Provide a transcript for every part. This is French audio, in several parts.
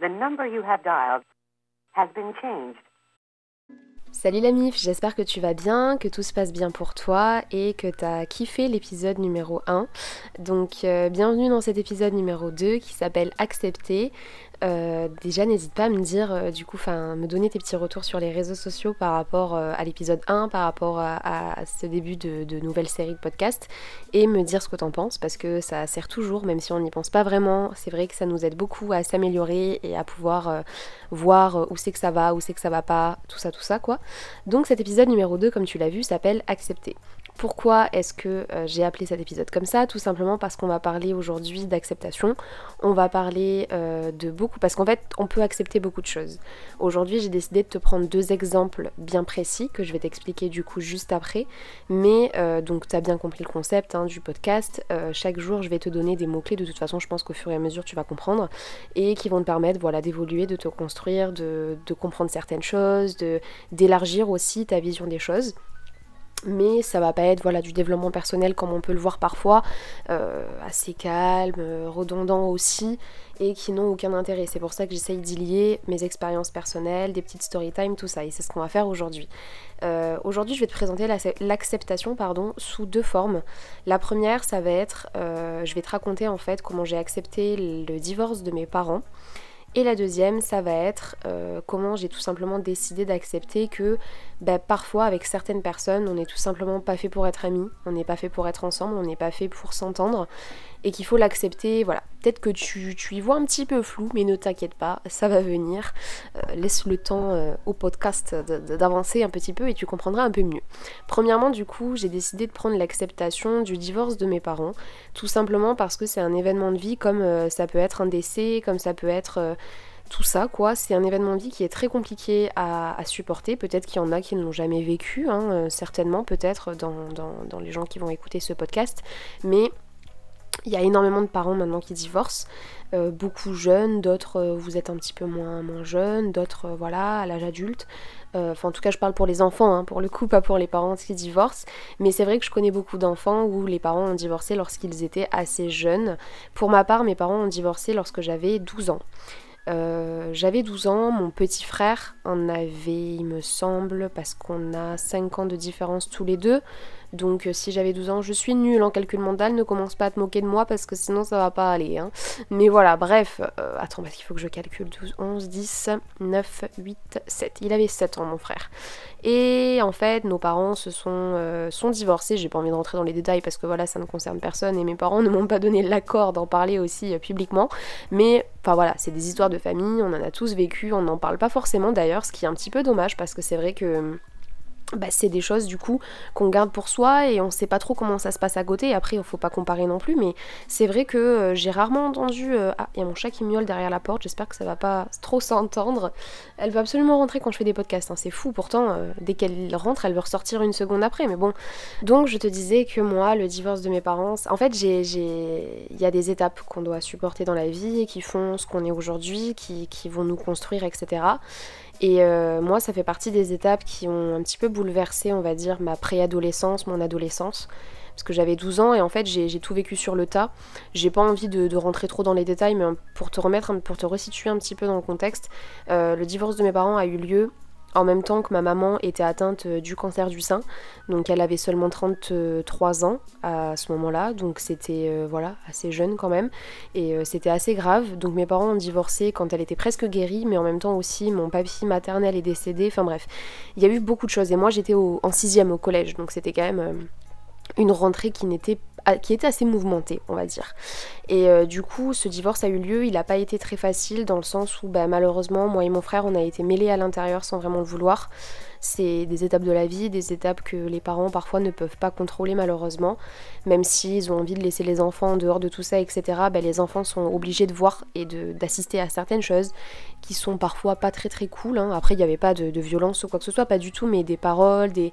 The number you have dialed has been changed. Salut la mif, j'espère que tu vas bien, que tout se passe bien pour toi et que tu as kiffé l'épisode numéro 1. Donc euh, bienvenue dans cet épisode numéro 2 qui s'appelle Accepter. Euh, déjà, n'hésite pas à me dire, euh, du coup, me donner tes petits retours sur les réseaux sociaux par rapport euh, à l'épisode 1, par rapport à, ce début de, nouvelle série de podcast, et me dire ce que t'en penses, parce que ça sert toujours, même si on n'y pense pas vraiment. C'est vrai que ça nous aide beaucoup à s'améliorer et à pouvoir voir où c'est que ça va, où c'est que ça va pas, tout ça, tout ça, quoi. Donc, cet épisode numéro 2, comme tu l'as vu, s'appelle Accepter. Pourquoi est-ce que euh, j'ai appelé cet épisode comme ça? Tout simplement parce qu'on va parler aujourd'hui d'acceptation. On va parler euh, de beaucoup, parce qu'en fait, on peut accepter beaucoup de choses. Aujourd'hui, j'ai décidé de te prendre deux exemples bien précis que je vais t'expliquer du coup juste après. Mais euh, donc, tu as bien compris le concept hein, du podcast. chaque jour, je vais te donner des mots-clés. De toute façon, je pense qu'au fur et à mesure, tu vas comprendre et qui vont te permettre voilà, d'évoluer, de te construire, de, de comprendre certaines choses, d'élargir aussi ta vision des choses mais ça va pas être voilà du développement personnel comme on peut le voir parfois, euh, assez calme, euh, redondant aussi, et qui n'ont aucun intérêt. C'est pour ça que j'essaye d'y lier mes expériences personnelles, des petites story time, tout ça, et c'est ce qu'on va faire aujourd'hui. Euh, aujourd'hui, je vais te présenter l'acceptation pardon sous deux formes. La première, ça va être, je vais te raconter en fait comment j'ai accepté le divorce de mes parents. Et la deuxième, ça va être euh, comment j'ai tout simplement décidé d'accepter que bah, parfois avec certaines personnes, on n'est tout simplement pas fait pour être amis, on n'est pas fait pour être ensemble, on n'est pas fait pour s'entendre et qu'il faut l'accepter. Voilà, peut-être que tu, y vois un petit peu flou, mais ne t'inquiète pas, ça va venir. Euh, laisse le temps euh, au podcast d'avancer un petit peu et tu comprendras un peu mieux. Premièrement, du coup, j'ai décidé de prendre l'acceptation du divorce de mes parents, tout simplement parce que c'est un événement de vie comme euh, ça peut être un décès, comme ça peut être tout ça, quoi. C'est un événement de vie qui est très compliqué à, supporter. Peut-être qu'il y en a qui ne l'ont jamais vécu, hein, certainement, peut-être dans, dans, les gens qui vont écouter ce podcast. Mais il y a énormément de parents maintenant qui divorcent, euh, beaucoup jeunes, d'autres euh, vous êtes un petit peu moins, moins jeunes, d'autres euh, voilà à l'âge adulte. Enfin en tout cas je parle pour les enfants, hein, pour le coup pas pour les parents qui divorcent. Mais c'est vrai que je connais beaucoup d'enfants où les parents ont divorcé lorsqu'ils étaient assez jeunes. Pour ma part mes parents ont divorcé lorsque j'avais 12 ans. j'avais 12 ans, mon petit frère en avait, il me semble, parce qu'on a 5 ans de différence tous les deux. Donc euh, si j'avais 12 ans, je suis nulle en calcul mental, ne commence pas à te moquer de moi parce que sinon ça va pas aller. Hein. Mais voilà, bref, euh, attends, parce qu'il faut que je calcule 12, 11, 10, 9, 8, 7. Il avait 7 ans mon frère. Et en fait, nos parents se sont, euh, sont divorcés. J'ai pas envie de rentrer dans les détails parce que voilà, ça ne concerne personne et mes parents ne m'ont pas donné l'accord d'en parler aussi publiquement. Mais enfin voilà, c'est des histoires de famille, on en a tous vécu, on n'en parle pas forcément d'ailleurs, ce qui est un petit peu dommage parce que c'est vrai que bah, c'est des choses du coup qu'on garde pour soi et on sait pas trop comment ça se passe à côté. Après, il faut pas comparer non plus, mais c'est vrai que euh, j'ai rarement entendu. Euh, ah, il y a mon chat qui miaule derrière la porte, j'espère que ça va pas trop s'entendre. Elle va absolument rentrer quand je fais des podcasts, hein. c'est fou. Pourtant, euh, dès qu'elle rentre, elle veut ressortir une seconde après, mais bon. Donc, je te disais que moi, le divorce de mes parents, en fait. Il y a des étapes qu'on doit supporter dans la vie qui font ce qu'on est aujourd'hui, qui vont nous construire, etc. Et euh, moi, ça fait partie des étapes qui ont un petit peu bouleversé, on va dire, ma préadolescence, mon adolescence. Parce que j'avais 12 ans et en fait, j'ai tout vécu sur le tas. J'ai pas envie de, rentrer trop dans les détails, mais pour te remettre, pour te resituer un petit peu dans le contexte, euh, le divorce de mes parents a eu lieu en même temps que ma maman était atteinte euh, du cancer du sein. Donc elle avait seulement 33 ans à ce moment-là, donc c'était euh, voilà assez jeune quand même et euh, c'était assez grave. Donc mes parents ont divorcé quand elle était presque guérie, mais en même temps aussi mon papy maternel est décédé. Enfin bref, il y a eu beaucoup de choses et moi j'étais en sixième au collège, donc c'était quand même une rentrée qui n'était qui était assez mouvementée, on va dire. Et euh, du coup, ce divorce a eu lieu, il n'a pas été très facile dans le sens où bah, malheureusement, moi et mon frère, on a été mêlés à l'intérieur sans vraiment le vouloir. C'est des étapes de la vie, des étapes que les parents parfois ne peuvent pas contrôler malheureusement. Même s'ils ont envie de laisser les enfants en dehors de tout ça, etc., bah, les enfants sont obligés de voir et d'assister à certaines choses qui sont parfois pas très très cool. Hein. Après, il n'y avait pas de, de violence ou quoi que ce soit, pas du tout, mais des paroles, des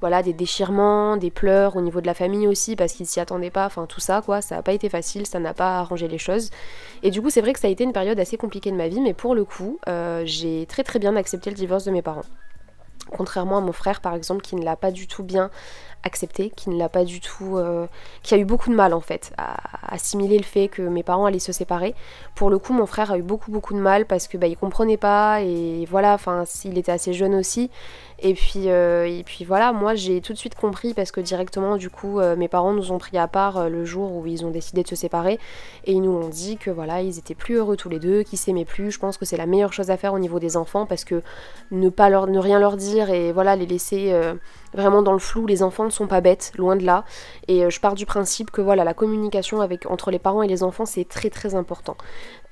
voilà, des déchirements, des pleurs au niveau de la famille aussi parce qu'ils s'y attendaient pas, enfin tout ça quoi, ça n'a pas été facile, ça n'a pas arrangé les choses. Et du coup c'est vrai que ça a été une période assez compliquée de ma vie, mais pour le coup euh, j'ai très très bien accepté le divorce de mes parents. Contrairement à mon frère par exemple qui ne l'a pas du tout bien accepté, qui ne l'a pas du tout, euh, qui a eu beaucoup de mal en fait à assimiler le fait que mes parents allaient se séparer. Pour le coup, mon frère a eu beaucoup beaucoup de mal parce que bah, il comprenait pas et voilà, enfin, il était assez jeune aussi. Et puis, euh, et puis voilà, moi j'ai tout de suite compris parce que directement, du coup, euh, mes parents nous ont pris à part le jour où ils ont décidé de se séparer et ils nous ont dit que voilà, ils étaient plus heureux tous les deux, qu'ils s'aimaient plus. Je pense que c'est la meilleure chose à faire au niveau des enfants parce que ne pas leur, ne rien leur dire et voilà, les laisser vraiment dans le flou. Les enfants ne sont pas bêtes, loin de là. Et euh, je pars du principe que voilà, la communication entre les parents et les enfants, c'est très très important.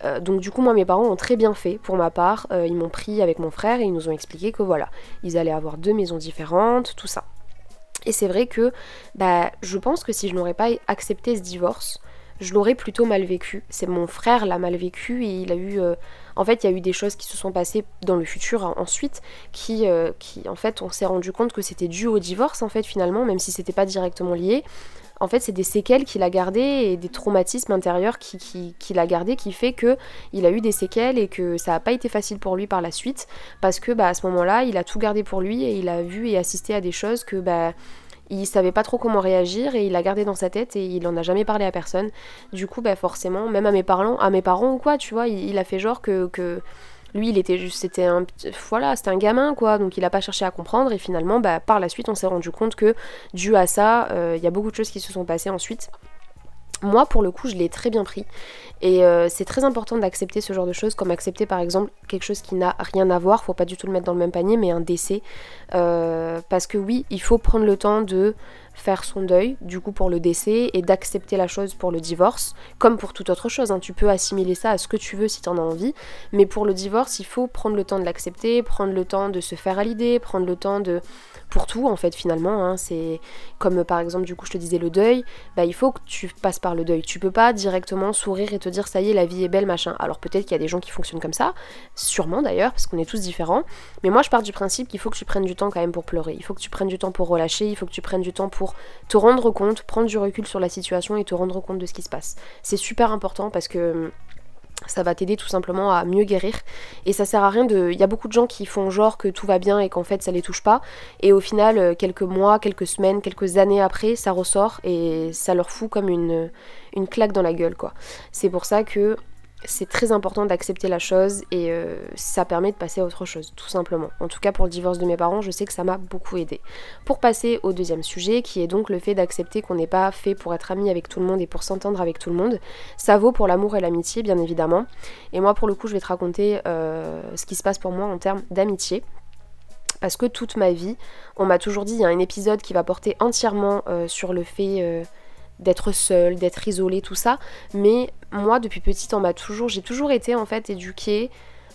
Euh, donc du coup, moi, mes parents ont très bien fait pour ma part. Euh, ils m'ont pris avec mon frère et ils nous ont expliqué que voilà, ils allaient avoir deux maisons différentes, tout ça. Et c'est vrai que bah, je pense que si je n'aurais pas accepté ce divorce, je l'aurais plutôt mal vécu. C'est mon frère l'a mal vécu et il a eu en fait, il y a eu des choses qui se sont passées dans le futur hein, ensuite, qui, euh, qui, en fait, on s'est rendu compte que c'était dû au divorce, en fait, finalement, même si c'était pas directement lié. En fait, c'est des séquelles qu'il a gardées et des traumatismes intérieurs qu'il qui, a gardés qui fait que il a eu des séquelles et que ça n'a pas été facile pour lui par la suite parce que bah, à ce moment-là, il a tout gardé pour lui et il a vu et assisté à des choses que bah, il savait pas trop comment réagir et il l'a gardé dans sa tête et il en a jamais parlé à personne. Du coup, bah forcément, même à mes parents, à mes parents ou quoi, tu vois, il, a fait genre que, que lui il était juste c'était un voilà c'était un gamin quoi donc il a pas cherché à comprendre et finalement bah par la suite on s'est rendu compte que dû à ça euh, il y a beaucoup de choses qui se sont passées ensuite moi, pour le coup, je l'ai très bien pris. Et euh, c'est très important d'accepter ce genre de choses, comme accepter par exemple quelque chose qui n'a rien à voir, faut pas du tout le mettre dans le même panier, mais un décès. Euh, parce que oui, il faut prendre le temps de faire son deuil, du coup pour le décès, et d'accepter la chose pour le divorce, comme pour toute autre chose. Hein. Tu peux assimiler ça à ce que tu veux si tu en as envie, mais pour le divorce, il faut prendre le temps de l'accepter, prendre le temps de se faire à l'idée, prendre le temps de pour tout en fait finalement. Hein. c'est comme par exemple du coup je te disais le deuil, bah il faut que tu passes par le deuil. Tu peux pas directement sourire et te dire ça y est la vie est belle machin. Alors peut-être qu'il y a des gens qui fonctionnent comme ça, sûrement d'ailleurs parce qu'on est tous différents. Mais moi je pars du principe qu'il faut que tu prennes du temps quand même pour pleurer. Il faut que tu prennes du temps pour relâcher. Il faut que tu prennes du temps pour te rendre compte, prendre du recul sur la situation et te rendre compte de ce qui se passe. C'est super important parce que ça va t'aider tout simplement à mieux guérir. Et ça sert à rien de il y a beaucoup de gens qui font genre que tout va bien et qu'en fait ça les touche pas. Et au final euh, quelques mois quelques semaines quelques années après ça ressort et ça leur fout comme une une claque dans la gueule quoi. C'est pour ça que c'est très important d'accepter la chose et euh, ça permet de passer à autre chose, tout simplement. En tout cas pour le divorce de mes parents, je sais que ça m'a beaucoup aidé. Pour passer au deuxième sujet, qui est donc le fait d'accepter qu'on n'est pas fait pour être ami avec tout le monde et pour s'entendre avec tout le monde, ça vaut pour l'amour et l'amitié, bien évidemment. Et moi, pour le coup, je vais te raconter euh, ce qui se passe pour moi en termes d'amitié parce que toute ma vie, on m'a toujours dit, il y a un épisode qui va porter entièrement euh, sur le fait d'être seule, d'être isolée, tout ça. Mais moi, depuis petite, on m'a toujours, j'ai toujours été en fait éduquée.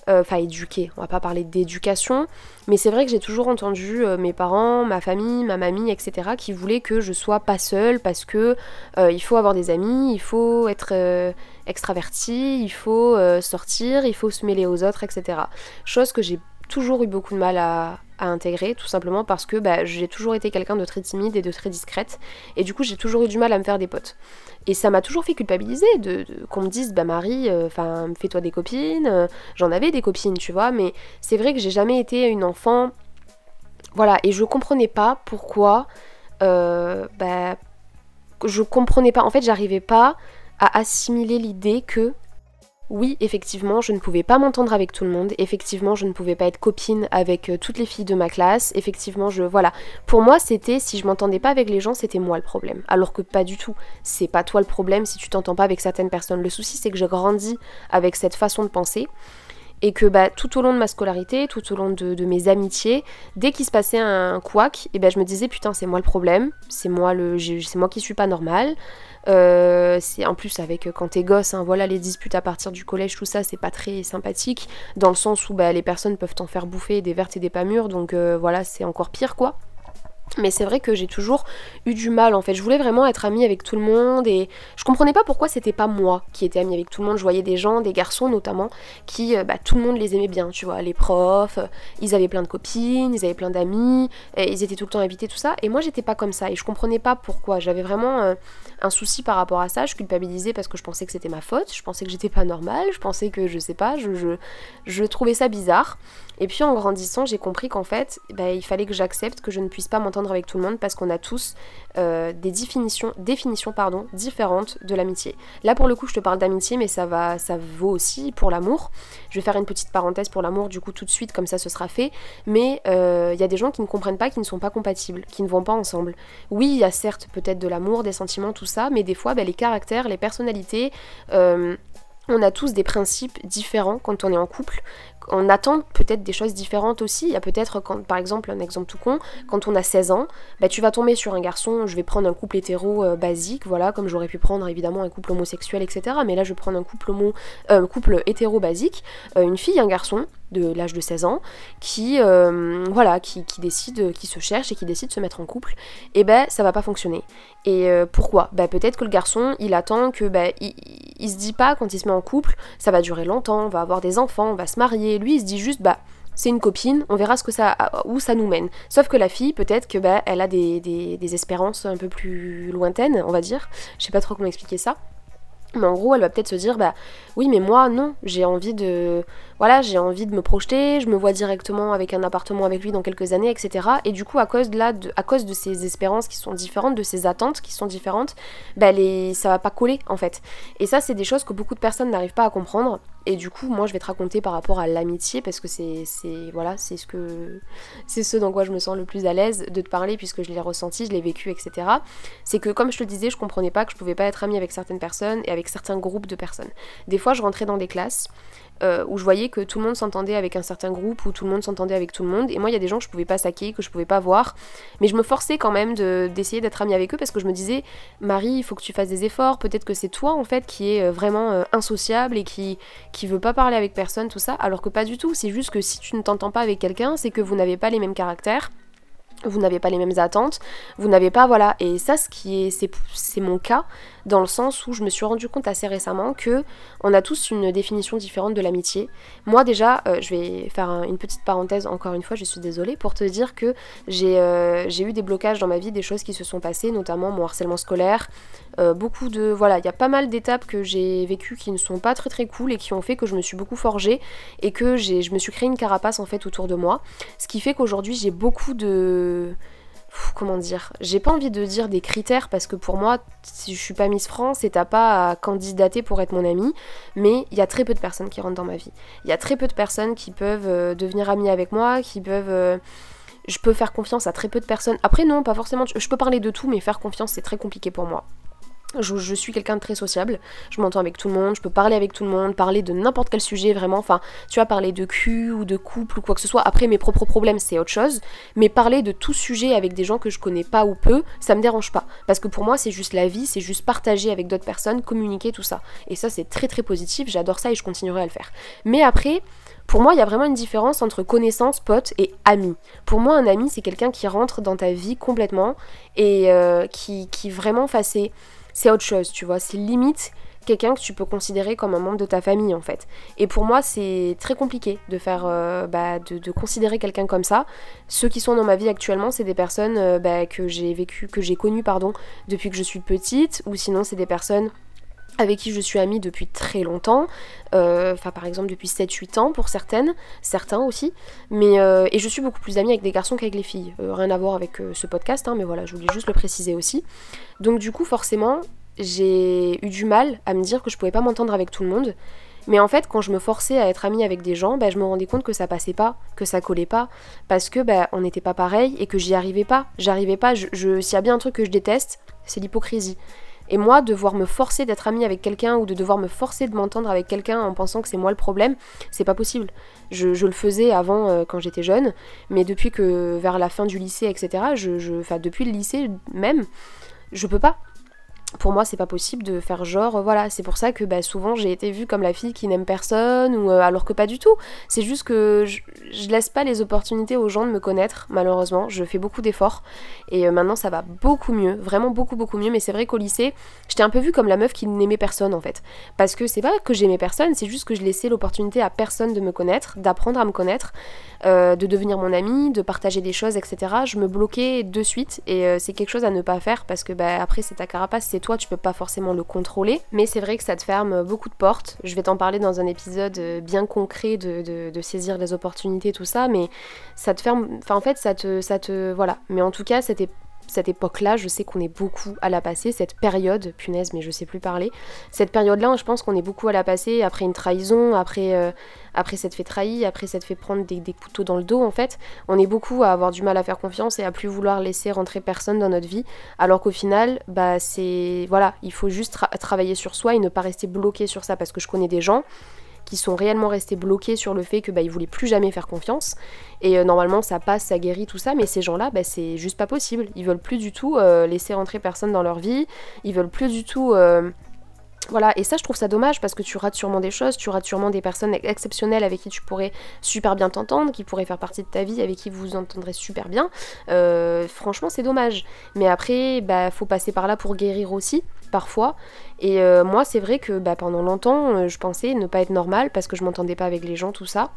Euh, enfin éduquée, on va pas parler d'éducation, mais c'est vrai que j'ai toujours entendu euh, mes parents, ma famille, ma mamie, etc. qui voulaient que je sois pas seule parce que euh, il faut avoir des amis, il faut être extraverti, il faut sortir, il faut se mêler aux autres, etc. Chose que j'ai toujours eu beaucoup de mal à, intégrer, tout simplement parce que bah, j'ai toujours été quelqu'un de très timide et de très discrète, et du coup j'ai toujours eu du mal à me faire des potes. Et ça m'a toujours fait culpabiliser de, qu'on me dise bah Marie, euh, enfin fais-toi des copines. Euh, j'en avais des copines, tu vois, mais c'est vrai que j'ai jamais été une enfant, voilà, et je comprenais pas pourquoi, euh, bah, je comprenais pas. En fait, j'arrivais pas à assimiler l'idée que oui, effectivement, je ne pouvais pas m'entendre avec tout le monde. Effectivement, je ne pouvais pas être copine avec euh, toutes les filles de ma classe. Effectivement, je voilà. Pour moi, c'était si je m'entendais pas avec les gens, c'était moi le problème. Alors que pas du tout. C'est pas toi le problème si tu t'entends pas avec certaines personnes. Le souci, c'est que j'ai grandi avec cette façon de penser et que bah, tout au long de ma scolarité, tout au long de, mes amitiés, dès qu'il se passait un couac, eh ben je me disais putain c'est moi le problème, c'est moi le, c'est moi qui suis pas normal, euh, en plus avec euh, quand t'es gosse, hein, voilà les disputes à partir du collège, tout ça, c'est pas très sympathique, dans le sens où bah, les personnes peuvent t'en faire bouffer des vertes et des pas mûres, donc euh, voilà, c'est encore pire quoi. Mais c'est vrai que j'ai toujours eu du mal en fait. Je voulais vraiment être amie avec tout le monde et je comprenais pas pourquoi c'était pas moi qui étais amie avec tout le monde. Je voyais des gens, des garçons notamment, qui euh, bah, tout le monde les aimait bien, tu vois. Les profs, euh, ils avaient plein de copines, ils avaient plein d'amis, ils étaient tout le temps invités, tout ça. Et moi j'étais pas comme ça et je comprenais pas pourquoi. J'avais vraiment. Un souci par rapport à ça, je culpabilisais parce que je pensais que c'était ma faute, je pensais que j'étais pas normale, je pensais que je sais pas, je, je, je trouvais ça bizarre. Et puis en grandissant, j'ai compris qu'en fait, bah, il fallait que j'accepte que je ne puisse pas m'entendre avec tout le monde parce qu'on a tous euh, des définitions, définitions pardon, différentes de l'amitié. Là pour le coup, je te parle d'amitié, mais ça va, ça vaut aussi pour l'amour. Je vais faire une petite parenthèse pour l'amour du coup tout de suite, comme ça ce sera fait. Mais euh, il y a des gens qui ne comprennent pas, qui ne sont pas compatibles, qui ne vont pas ensemble. Oui, il y a certes peut-être de l'amour, des sentiments, tout ça, mais des fois, bah, les caractères, les personnalités. Euh, on a tous des principes différents quand on est en couple, on attend peut-être des choses différentes aussi. Il y a peut-être, quand, par exemple, un exemple tout con, quand on a 16 ans, bah, tu vas tomber sur un garçon, je vais prendre un couple hétéro euh, basique, voilà, comme j'aurais pu prendre évidemment un couple homosexuel, etc. Mais là, je prendre un couple, euh, couple hétéro basique, une fille, un garçon, de l'âge de 16 ans, qui, voilà, qui, décide, qui se cherche et qui décide de se mettre en couple, et ben ça va pas fonctionner. Et pourquoi? Ben peut-être que le garçon, il attend que, ben, il, se dit pas quand il se met en couple, ça va durer longtemps, on va avoir des enfants, on va se marier, lui il se dit juste bah c'est une copine, on verra ce que ça, où ça nous mène. Sauf que la fille, peut-être que bah, elle a des, des, espérances un peu plus lointaines, on va dire. Je sais pas trop comment expliquer ça. Mais en gros, elle va peut-être se dire, bah oui, mais moi, non, j'ai envie de, voilà, j'ai envie de me projeter, je me vois directement avec un appartement avec lui dans quelques années, etc. Et du coup, à cause de là, à cause de ces espérances qui sont différentes, de ces attentes qui sont différentes, bah les, ça va pas coller en fait. Et ça, c'est des choses que beaucoup de personnes n'arrivent pas à comprendre. Et du coup, moi, je vais te raconter par rapport à l'amitié parce que c'est, voilà, c'est ce que, c'est ce dans quoi je me sens le plus à l'aise de te parler puisque je l'ai ressenti, je l'ai vécu, etc. C'est que comme je te disais, je comprenais pas que je pouvais pas être amie avec certaines personnes et avec certains groupes de personnes. Des fois, je rentrais dans des classes euh, où je voyais que tout le monde s'entendait avec un certain groupe, où tout le monde s'entendait avec tout le monde. Et moi, il y a des gens que je pouvais pas saquer, que je pouvais pas voir. Mais je me forçais quand même d'essayer d'être amie avec eux parce que je me disais, Marie, il faut que tu fasses des efforts. Peut-être que c'est toi, en fait, qui est euh, vraiment euh, insociable et qui, qui veut pas parler avec personne, tout ça. Alors que pas du tout. C'est juste que si tu ne t'entends pas avec quelqu'un, c'est que vous n'avez pas les mêmes caractères vous n'avez pas les mêmes attentes, vous n'avez pas, voilà, et ça, ce qui est, c'est mon cas, dans le sens où je me suis rendu compte assez récemment que on a tous une définition différente de l'amitié. Moi déjà, euh, je vais faire une petite parenthèse encore une fois, je suis désolée pour te dire que euh, j'ai eu des blocages dans ma vie, des choses qui se sont passées, notamment mon harcèlement scolaire, euh, beaucoup de voilà, il y a pas mal d'étapes que j'ai vécues qui ne sont pas très très cool et qui ont fait que je me suis beaucoup forgée et que je me suis créé une carapace en fait autour de moi, ce qui fait qu'aujourd'hui j'ai beaucoup de comment dire, j'ai pas envie de dire des critères parce que pour moi, si je suis pas Miss France et t'as pas à candidater pour être mon amie, mais il y a très peu de personnes qui rentrent dans ma vie. Il y a très peu de personnes qui peuvent euh, devenir amies avec moi, qui peuvent. Euh, je peux faire confiance à très peu de personnes. Après, non, pas forcément. Je peux parler de tout, mais faire confiance, c'est très compliqué pour moi. Je, suis quelqu'un de très sociable, je m'entends avec tout le monde, je peux parler avec tout le monde, parler de n'importe quel sujet vraiment, enfin, tu vois, parler de cul ou de couple ou quoi que ce soit. Après, mes propres problèmes, c'est autre chose, mais parler de tout sujet avec des gens que je connais pas ou peu, ça me dérange pas. Parce que pour moi, c'est juste la vie, c'est juste partager avec d'autres personnes, communiquer, tout ça. Et ça, c'est très très positif, j'adore ça et je continuerai à le faire. Mais après, pour moi, il y a vraiment une différence entre connaissance, pote et ami. Pour moi, un ami, c'est quelqu'un qui rentre dans ta vie complètement et euh, qui, qui vraiment fasse c'est autre chose, tu vois. C'est limite quelqu'un que tu peux considérer comme un membre de ta famille en fait. Et pour moi c'est très compliqué de faire, euh, bah, de, considérer quelqu'un comme ça. Ceux qui sont dans ma vie actuellement c'est des personnes euh, bah, que j'ai vécu, que j'ai connues pardon depuis que je suis petite, ou sinon c'est des personnes avec qui je suis amie depuis très longtemps, euh, par exemple depuis 7-8 ans pour certaines, certains aussi, mais et je suis beaucoup plus amie avec des garçons qu'avec les filles, rien à voir avec ce podcast, hein, mais voilà, je voulais juste le préciser aussi. Donc du coup, forcément, j'ai eu du mal à me dire que je pouvais pas m'entendre avec tout le monde. Mais en fait, quand je me forçais à être amie avec des gens, bah, je me rendais compte que ça passait pas, que ça collait pas, parce que bah, on n'était pas pareil et que j'y arrivais pas. J'arrivais pas. Je, S'il y a bien un truc que je déteste, c'est l'hypocrisie. Et moi, devoir me forcer d'être amie avec quelqu'un ou de devoir me forcer de m'entendre avec quelqu'un en pensant que c'est moi le problème, c'est pas possible. Je, le faisais avant euh, quand j'étais jeune, mais depuis que vers la fin du lycée, etc., je, je, enfin depuis le lycée même, je peux pas pour moi c'est pas possible de faire genre voilà c'est pour ça que bah, souvent j'ai été vue comme la fille qui n'aime personne ou euh, alors que pas du tout. C'est juste que je, laisse pas les opportunités aux gens de me connaître malheureusement. Je fais beaucoup d'efforts et euh, maintenant ça va beaucoup mieux vraiment beaucoup beaucoup mieux. Mais c'est vrai qu'au lycée j'étais un peu vue comme la meuf qui n'aimait personne en fait. Parce que c'est pas que j'aimais personne c'est juste que je laissais l'opportunité à personne de me connaître d'apprendre à me connaître euh, de devenir mon ami de partager des choses etc je me bloquais de suite et c'est quelque chose à ne pas faire parce que bah, après c'est ta carapace toi, tu peux pas forcément le contrôler, mais c'est vrai que ça te ferme beaucoup de portes. Je vais t'en parler dans un épisode bien concret de, de, saisir les opportunités, tout ça, mais ça te ferme, enfin en fait ça te, ça te, voilà. Mais en tout cas, c'était cette époque-là, je sais qu'on est beaucoup à la passer, cette période, punaise, mais je sais plus parler. Cette période-là, je pense qu'on est beaucoup à la passer après une trahison, après, euh, après s'être fait trahir, après s'être fait prendre des, couteaux dans le dos, en fait. On est beaucoup à avoir du mal à faire confiance et à plus vouloir laisser rentrer personne dans notre vie, alors qu'au final, bah c'est. Voilà, il faut juste travailler sur soi et ne pas rester bloqué sur ça, parce que je connais des gens qui sont réellement restés bloqués sur le fait que bah, ils voulaient plus jamais faire confiance. Et euh, normalement, ça passe, ça guérit, tout ça, mais ces gens-là, bah, c'est juste pas possible. Ils veulent plus du tout euh, laisser rentrer personne dans leur vie. Ils veulent plus du tout. Euh, voilà, et ça je trouve ça dommage parce que tu rates sûrement des choses, tu rates sûrement des personnes exceptionnelles avec qui tu pourrais super bien t'entendre, qui pourraient faire partie de ta vie, avec qui vous vous entendrez super bien. franchement, c'est dommage. Mais après, bah faut passer par là pour guérir aussi parfois. Et euh, moi, c'est vrai que bah, pendant longtemps, euh, je pensais ne pas être normale parce que je m'entendais pas avec les gens, tout ça.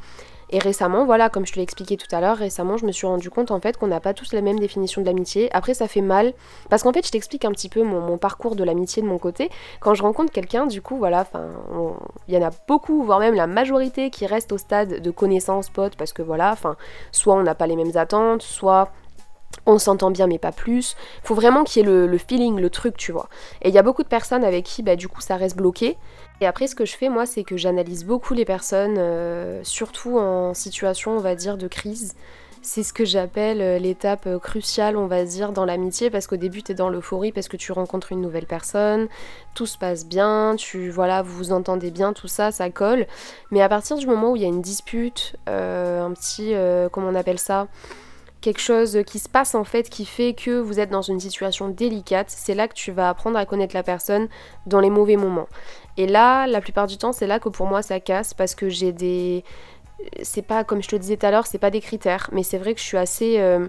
Et récemment, voilà, comme je te l'ai expliqué tout à l'heure, récemment, je me suis rendu compte en fait qu'on n'a pas tous la même définition de l'amitié. Après, ça fait mal parce qu'en fait, je t'explique un petit peu mon, parcours de l'amitié de mon côté. Quand je rencontre quelqu'un, du coup, voilà, enfin, il y en a beaucoup, voire même la majorité qui reste au stade de connaissance, pote, parce que voilà, enfin, soit on n'a pas les mêmes attentes, soit on s'entend bien mais pas plus. Faut vraiment qu'il y ait le, feeling, le truc, tu vois. Et il y a beaucoup de personnes avec qui bah, du coup ça reste bloqué. Et après ce que je fais moi c'est que j'analyse beaucoup les personnes, euh, surtout en situation on va dire de crise. C'est ce que j'appelle euh, l'étape euh, cruciale, on va dire, dans l'amitié, parce qu'au début, tu es dans l'euphorie, parce que tu rencontres une nouvelle personne, tout se passe bien, tu voilà, vous vous entendez bien, tout ça, ça colle. Mais à partir du moment où il y a une dispute, un petit, comment on appelle ça? Quelque chose qui se passe en fait qui fait que vous êtes dans une situation délicate, c'est là que tu vas apprendre à connaître la personne dans les mauvais moments. Et là, la plupart du temps, c'est là que pour moi ça casse parce que j'ai des c'est pas comme je te disais tout à l'heure, c'est pas des critères, mais c'est vrai que je suis assez euh,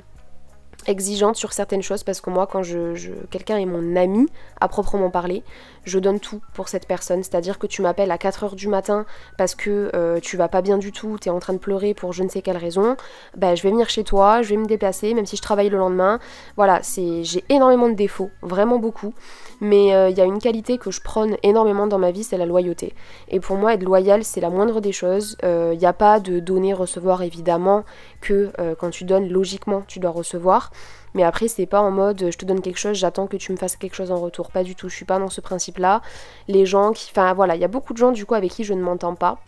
exigeante sur certaines choses parce que moi quand je, quelqu'un est mon ami à proprement parler je donne tout pour cette personne. C'est à dire que tu m'appelles à 4h du matin parce que euh, tu vas pas bien du tout tu es en train de pleurer pour je ne sais quelle raison bah, je vais venir chez toi je vais me déplacer même si je travaille le lendemain. Voilà c'est j'ai énormément de défauts vraiment beaucoup. Mais euh, il y a une qualité que je prône énormément dans ma vie c'est la loyauté. Et pour moi être loyal c'est la moindre des choses. Il euh, n'y a pas de donner recevoir évidemment que quand tu donnes logiquement tu dois recevoir mais après, c'est pas en mode je te donne quelque chose, j'attends que tu me fasses quelque chose en retour. Pas du tout, je suis pas dans ce principe-là. Les gens qui. Enfin voilà, il y a beaucoup de gens du coup avec qui je ne m'entends pas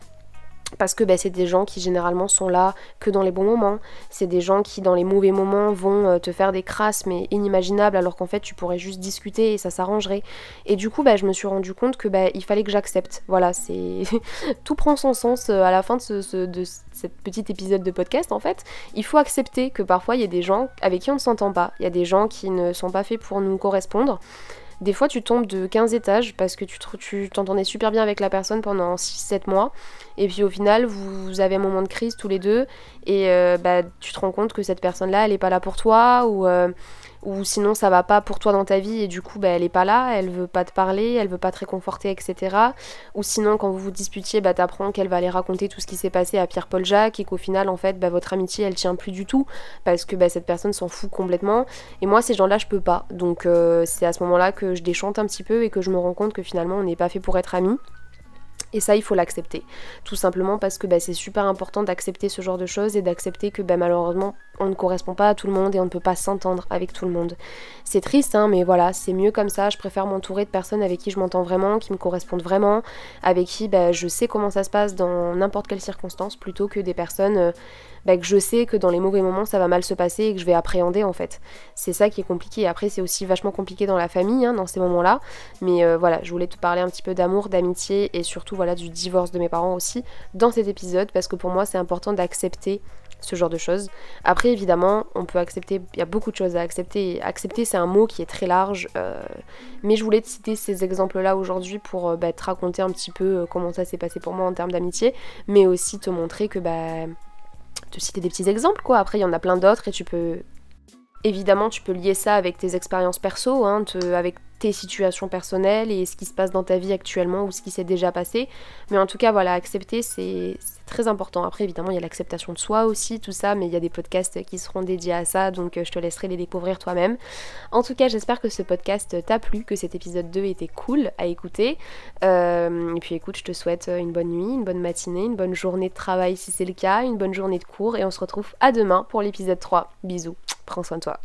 parce que bah, c'est des gens qui généralement sont là que dans les bons moments. C'est des gens qui dans les mauvais moments vont euh, te faire des crasses mais inimaginables alors qu'en fait tu pourrais juste discuter et ça s'arrangerait. Et du coup bah, je me suis rendu compte que bah, il fallait que j'accepte. Voilà, c'est tout prend son sens euh, à la fin de, ce, petit épisode de podcast en fait. Il faut accepter que parfois il y a des gens avec qui on ne s'entend pas. Il y a des gens qui ne sont pas faits pour nous correspondre. Des fois, tu tombes de 15 étages parce que tu t'entendais super bien avec la personne pendant 6-7 mois. Et puis au final, vous, avez un moment de crise tous les deux. Et euh, bah, tu te rends compte que cette personne-là, elle n'est pas là pour toi. Ou, euh, ou sinon ça va pas pour toi dans ta vie et du coup bah, elle est pas là, elle veut pas te parler, elle veut pas te réconforter, etc. Ou sinon quand vous vous disputiez, bah t'apprends qu'elle va aller raconter tout ce qui s'est passé à Pierre-Paul Jacques et qu'au final en fait bah, votre amitié elle tient plus du tout parce que bah, cette personne s'en fout complètement. Et moi ces gens-là je peux pas. Donc euh, c'est à ce moment-là que je déchante un petit peu et que je me rends compte que finalement on n'est pas fait pour être amis. Et ça, il faut l'accepter. Tout simplement parce que bah, c'est super important d'accepter ce genre de choses et d'accepter que bah, malheureusement, on ne correspond pas à tout le monde et on ne peut pas s'entendre avec tout le monde. C'est triste, hein, mais voilà, c'est mieux comme ça. Je préfère m'entourer de personnes avec qui je m'entends vraiment, qui me correspondent vraiment, avec qui bah, je sais comment ça se passe dans n'importe quelle circonstance, plutôt que des personnes euh, bah, que je sais que dans les mauvais moments ça va mal se passer et que je vais appréhender en fait. C'est ça qui est compliqué. Après c'est aussi vachement compliqué dans la famille, hein, dans ces moments-là. Mais euh, voilà, je voulais te parler un petit peu d'amour, d'amitié et surtout voilà du divorce de mes parents aussi dans cet épisode parce que pour moi c'est important d'accepter ce genre de choses. Après, évidemment, on peut accepter, il y a beaucoup de choses à accepter. Accepter, c'est un mot qui est très large, euh, mais je voulais te citer ces exemples-là aujourd'hui pour euh, bah, te raconter un petit peu comment ça s'est passé pour moi en termes d'amitié, mais aussi te montrer que bah, te citer des petits exemples, quoi. Après, il y en a plein d'autres et tu peux. Évidemment, tu peux lier ça avec tes expériences perso, hein, avec tes situations personnelles et ce qui se passe dans ta vie actuellement ou ce qui s'est déjà passé. Mais en tout cas, voilà, accepter, c'est très important. Après, évidemment, il y a l'acceptation de soi aussi, tout ça, mais il y a des podcasts qui seront dédiés à ça, donc euh, je te laisserai les découvrir toi-même. En tout cas, j'espère que ce podcast t'a plu, que cet épisode 2 était cool à écouter. Euh, et puis écoute, je te souhaite une bonne nuit, une bonne matinée, une bonne journée de travail si c'est le cas, une bonne journée de cours, et on se retrouve à demain pour l'épisode 3. Bisous, prends soin de toi.